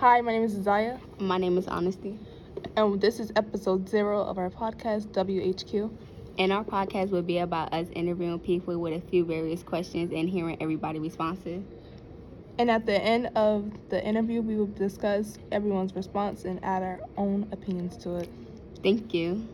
Hi, my name is A'Ziya, My name is Honesty. and this is episode zero of our podcast, WHQ. And our podcast will be about us interviewing people with a few various questions and hearing everybody's responses. And at the end of the interview, we will discuss everyone's response and add our own opinions to it. Thank you.